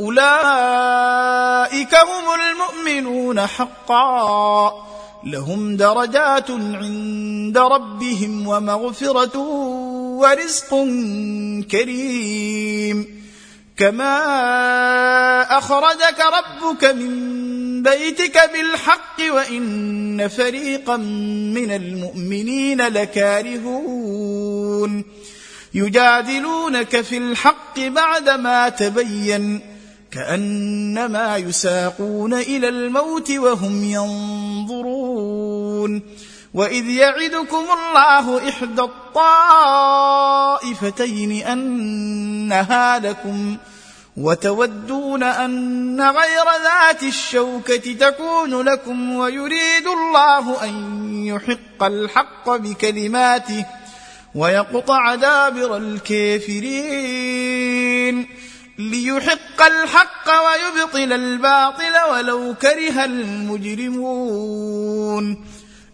أولئك هم المؤمنون حقا. لهم درجات عند ربهم ومغفرة ورزق كريم. كما أخرجك ربك من بيتك بالحق وإن فريقا من المؤمنين لكارهون. يجادلونك في الحق بعدما تبين. كأنما يساقون إلى الموت وهم ينظرون. وإذ يعدكم الله إحدى الطائفتين أنها لكم وتودون أن غير ذات الشوكة تكون لكم ويريد الله أن يحق الحق بكلماته ويقطع دابر الكافرين. ليحق الحق ويبطل الباطل ولو كره المجرمون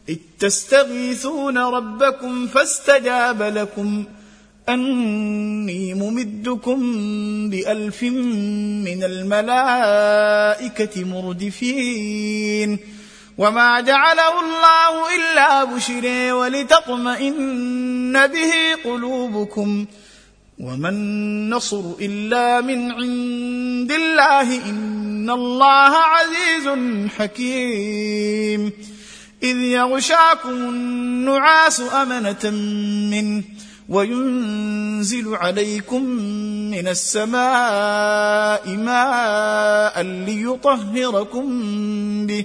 إذ تستغيثون ربكم فاستجاب لكم أني ممدكم بألف من الملائكة مردفين وما جعله الله إلا بشري ولتطمئن به قلوبكم وما النصر الا من عند الله ان الله عزيز حكيم اذ يغشاكم النعاس امنه منه وينزل عليكم من السماء ماء ليطهركم به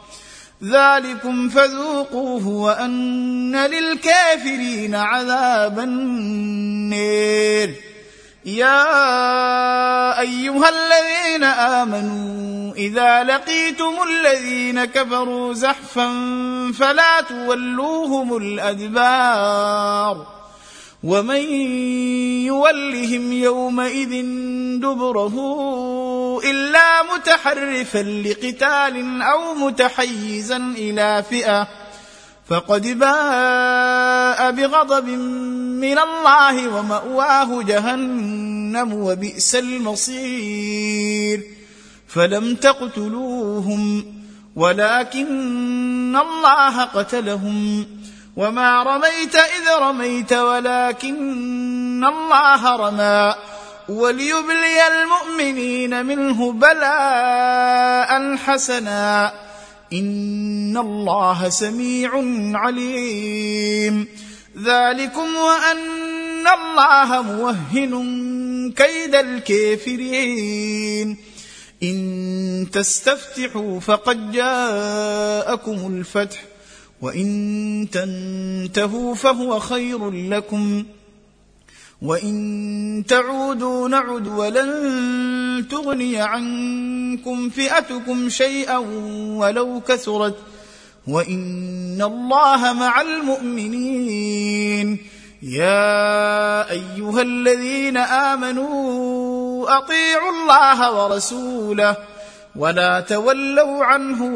ذلكم فذوقوه وان للكافرين عذاب النير. يا أيها الذين آمنوا إذا لقيتم الذين كفروا زحفا فلا تولوهم الأدبار. ومن يولهم يومئذ دبره إلا متحرفا لقتال أو متحيزا إلى فئة فقد باء بغضب من الله ومأواه جهنم وبئس المصير. فلم تقتلوهم ولكن الله قتلهم. وما رميت اذ رميت ولكن الله رمى وليبلي المؤمنين منه بلاء حسنا ان الله سميع عليم ذلكم وان الله موهن كيد الكافرين ان تستفتحوا فقد جاءكم الفتح وإن تنتهوا فهو خير لكم. وإن تعودوا نعد ولن تغني عنكم فئتكم شيئا ولو كثرت. وإن الله مع المؤمنين. يا أيها الذين آمنوا أطيعوا الله ورسوله ولا تولوا عنه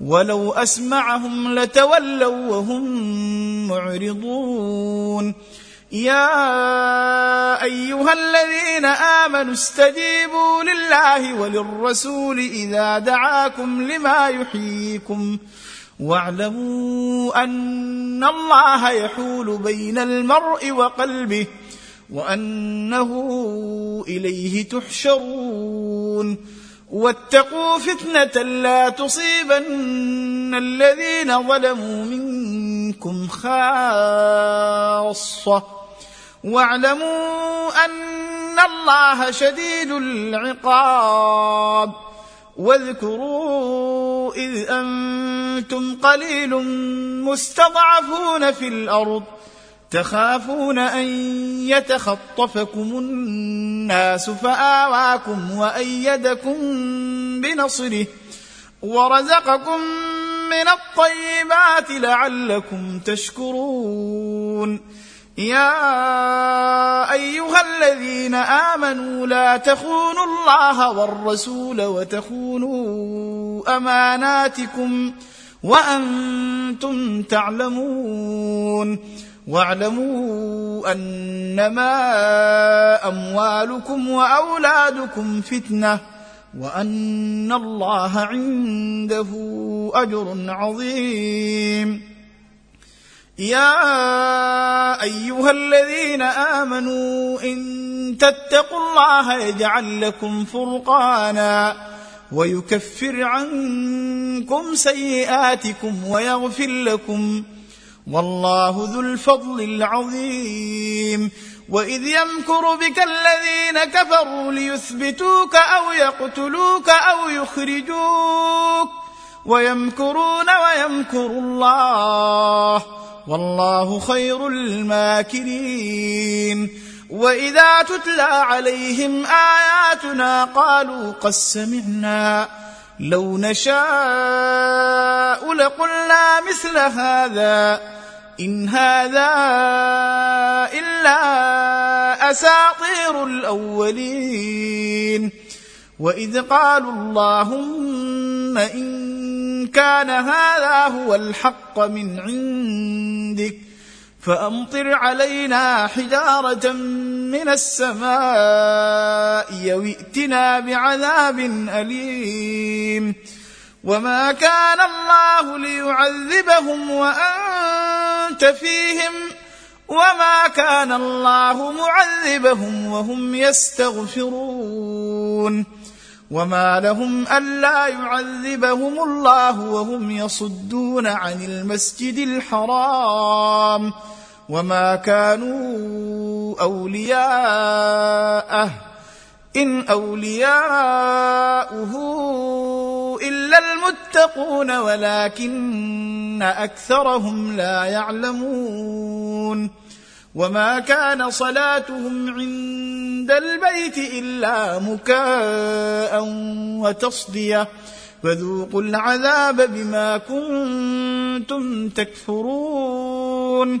ولو أسمعهم لتولوا وهم معرضون. يا أيها الذين آمنوا استجيبوا لله وللرسول إذا دعاكم لما يحييكم. واعلموا أن الله يحول بين المرء وقلبه وأنه إليه تحشرون. واتقوا فتنة لا تصيبن الذين ظلموا منكم خاصة. واعلموا أن الله شديد العقاب. واذكروا إذ أنتم قليل مستضعفون في الأرض. تخافون أن يتخطفكم الناس فآواكم وأيدكم بنصره ورزقكم من الطيبات لعلكم تشكرون. يا أيها الذين آمنوا لا تخونوا الله والرسول وتخونوا أماناتكم وأنتم تعلمون. واعلموا أنما أموالكم وأولادكم فتنة وأن الله عنده أجر عظيم. يا أيها الذين آمنوا إن تتقوا الله يجعل لكم فرقانا ويكفر عنكم سيئاتكم ويغفر لكم والله ذو الفضل العظيم. وإذ يمكر بك الذين كفروا ليثبتوك أو يقتلوك أو يخرجوك. ويمكرون ويمكر الله. والله خير الماكرين. وإذا تتلى عليهم آياتنا قالوا قد سمعنا. لو نشاء لقلنا مثل هذا إن هذا إلا أساطير الأولين. وإذ قالوا اللهم إن كان هذا هو الحق من عندك فأمطر علينا حجارة من السماء يوئتنا بعذاب أليم. وما كان الله ليعذبهم وأنت فيهم. وما كان الله معذبهم وهم يستغفرون. وما لهم ألا يعذبهم الله وهم يصدون عن المسجد الحرام. وما كانوا اولياءه ان اولياؤه الا المتقون ولكن اكثرهم لا يعلمون وما كان صلاتهم عند البيت الا مكاء وتصديه فذوقوا العذاب بما كنتم تكفرون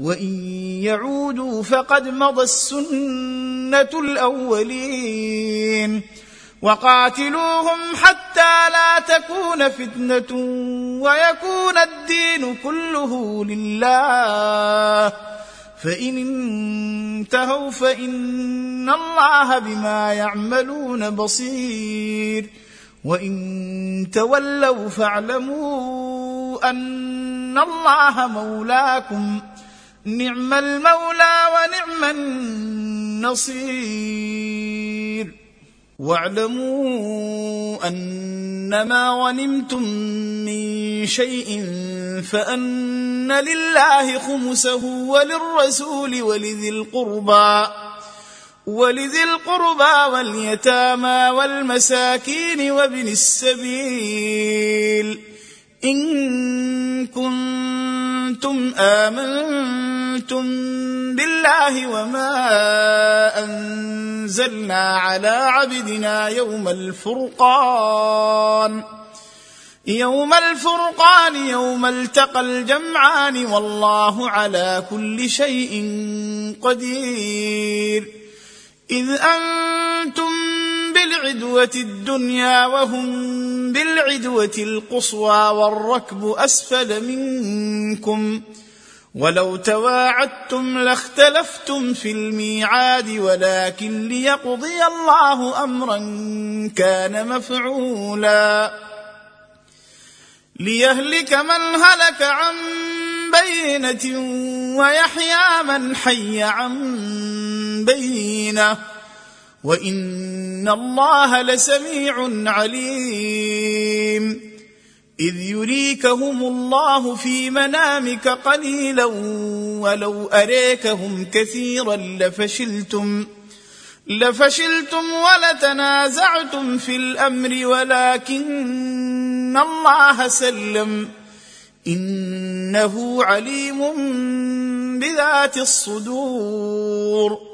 وإن يعودوا فقد مضى السنة الأولين وقاتلوهم حتى لا تكون فتنة ويكون الدين كله لله. فإن انتهوا فإن الله بما يعملون بصير. وإن تولوا فاعلموا أن الله مولاكم. نعم المولى ونعم النصير. واعلموا أنما غنمتم من شيء فأن لله خمسه وللرسول ولذي القربى ولذي القربى واليتامى والمساكين وابن السبيل. إن كنتم آمنتم بالله وما أنزلنا على عبدنا يوم الفرقان يوم الفرقان يوم التقى الجمعان والله على كل شيء قدير. إذ أنتم بالعدوة الدنيا وهم بالعدوة القصوى والركب أسفل منكم. ولو تواعدتم لاختلفتم في الميعاد ولكن ليقضي الله امرا كان مفعولا. ليهلك من هلك عن بينة ويحيى من حي عن بينة. وان الله لسميع عليم اذ يريكهم الله في منامك قليلا ولو اريكهم كثيرا لفشلتم لفشلتم ولتنازعتم في الامر ولكن الله سلم انه عليم بذات الصدور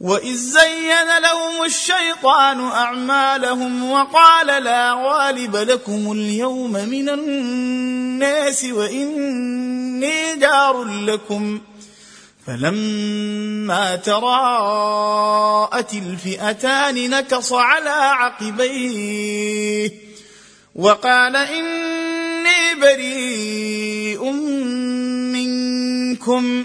واذ زين لهم الشيطان اعمالهم وقال لا غالب لكم اليوم من الناس واني جار لكم فلما تراءت الفئتان نكص على عقبيه وقال اني بريء منكم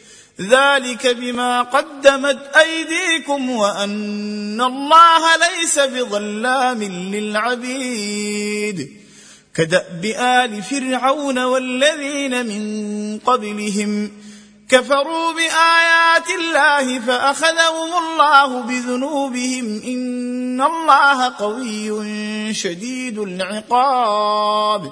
ذلك بما قدمت أيديكم وأن الله ليس بظلام للعبيد. كدأب آل فرعون والذين من قبلهم كفروا بآيات الله فأخذهم الله بذنوبهم. إن الله قوي شديد العقاب.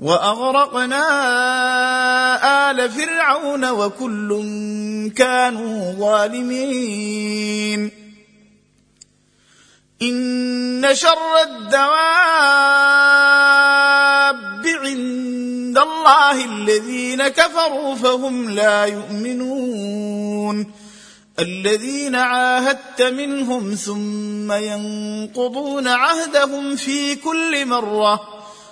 وأغرقنا آل فرعون وكل كانوا ظالمين. إن شر الدواب عند الله الذين كفروا فهم لا يؤمنون. الذين عاهدت منهم ثم ينقضون عهدهم في كل مرة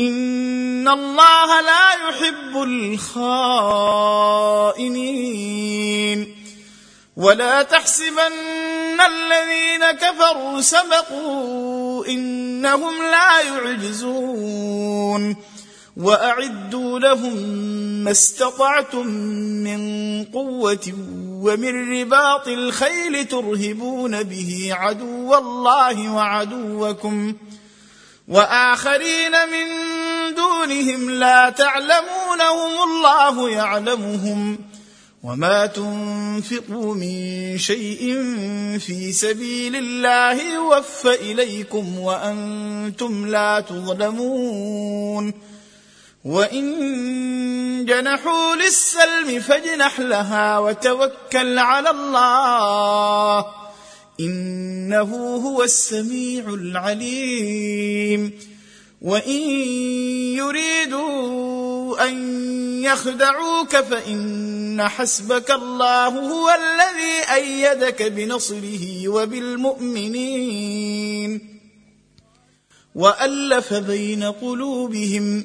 ان الله لا يحب الخائنين ولا تحسبن الذين كفروا سبقوا انهم لا يعجزون واعدوا لهم ما استطعتم من قوه ومن رباط الخيل ترهبون به عدو الله وعدوكم وآخرين من دونهم لا تعلمونهم الله يعلمهم وما تنفقوا من شيء في سبيل الله يوفى إليكم وأنتم لا تظلمون وإن جنحوا للسلم فاجنح لها وتوكل على الله إنه هو السميع العليم. وإن يريدوا أن يخدعوك فإن حسبك الله هو الذي أيدك بنصره وبالمؤمنين. وألف بين قلوبهم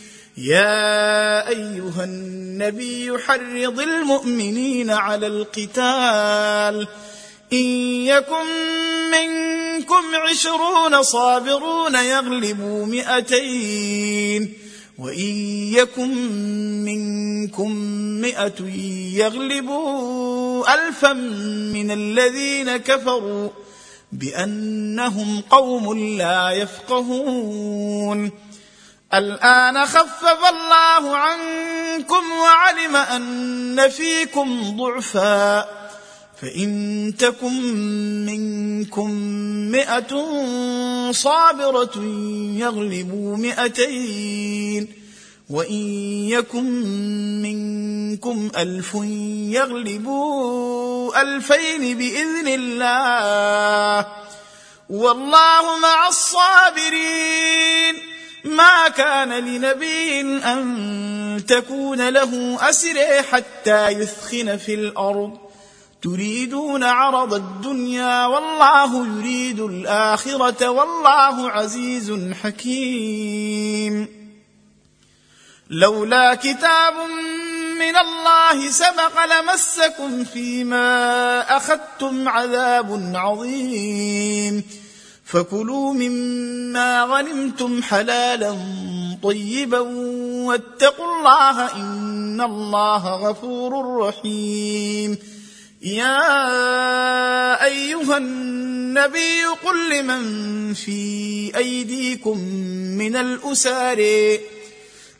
يا أيها النبي حرض المؤمنين على القتال. إن يكن منكم عشرون صابرون يغلبوا مئتين. وإن يكن منكم مئة يغلبوا الفا من الذين كفروا بأنهم قوم لا يفقهون. الآن خفف الله عنكم وعلم أن فيكم ضعفا فإن تكن منكم مئة صابرة يغلبوا مئتين وإن يكن منكم ألف يغلبوا ألفين بإذن الله والله مع الصابرين ما كان لنبي أن تكون له اسر حتى يثخن في الأرض. تريدون عرض الدنيا والله يريد الآخرة والله عزيز حكيم. لولا كتاب من الله سبق لمسكم فيما أخذتم عذاب عظيم. فكلوا مما غنمتم حلالا طيبا واتقوا الله إن الله غفور رحيم. يا أيها النبي قل لمن في أيديكم من الاسار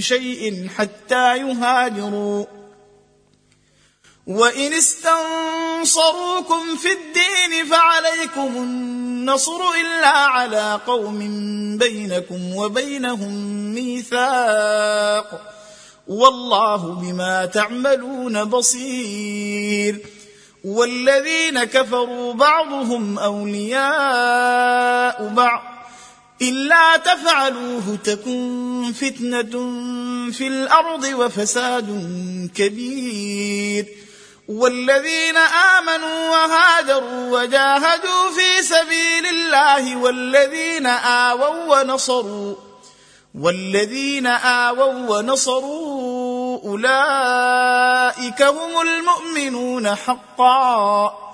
شيء حتى يهاجروا. وإن استنصروكم في الدين فعليكم النصر إلا على قوم بينكم وبينهم ميثاق. والله بما تعملون بصير. والذين كفروا بعضهم أولياء بعض. إلا تفعلوه تكن فتنة في الأرض وفساد كبير. والذين آمنوا وهاجروا وجاهدوا في سبيل الله والذين آووا ونصروا والذين آووا ونصروا أولئك هم المؤمنون حقا.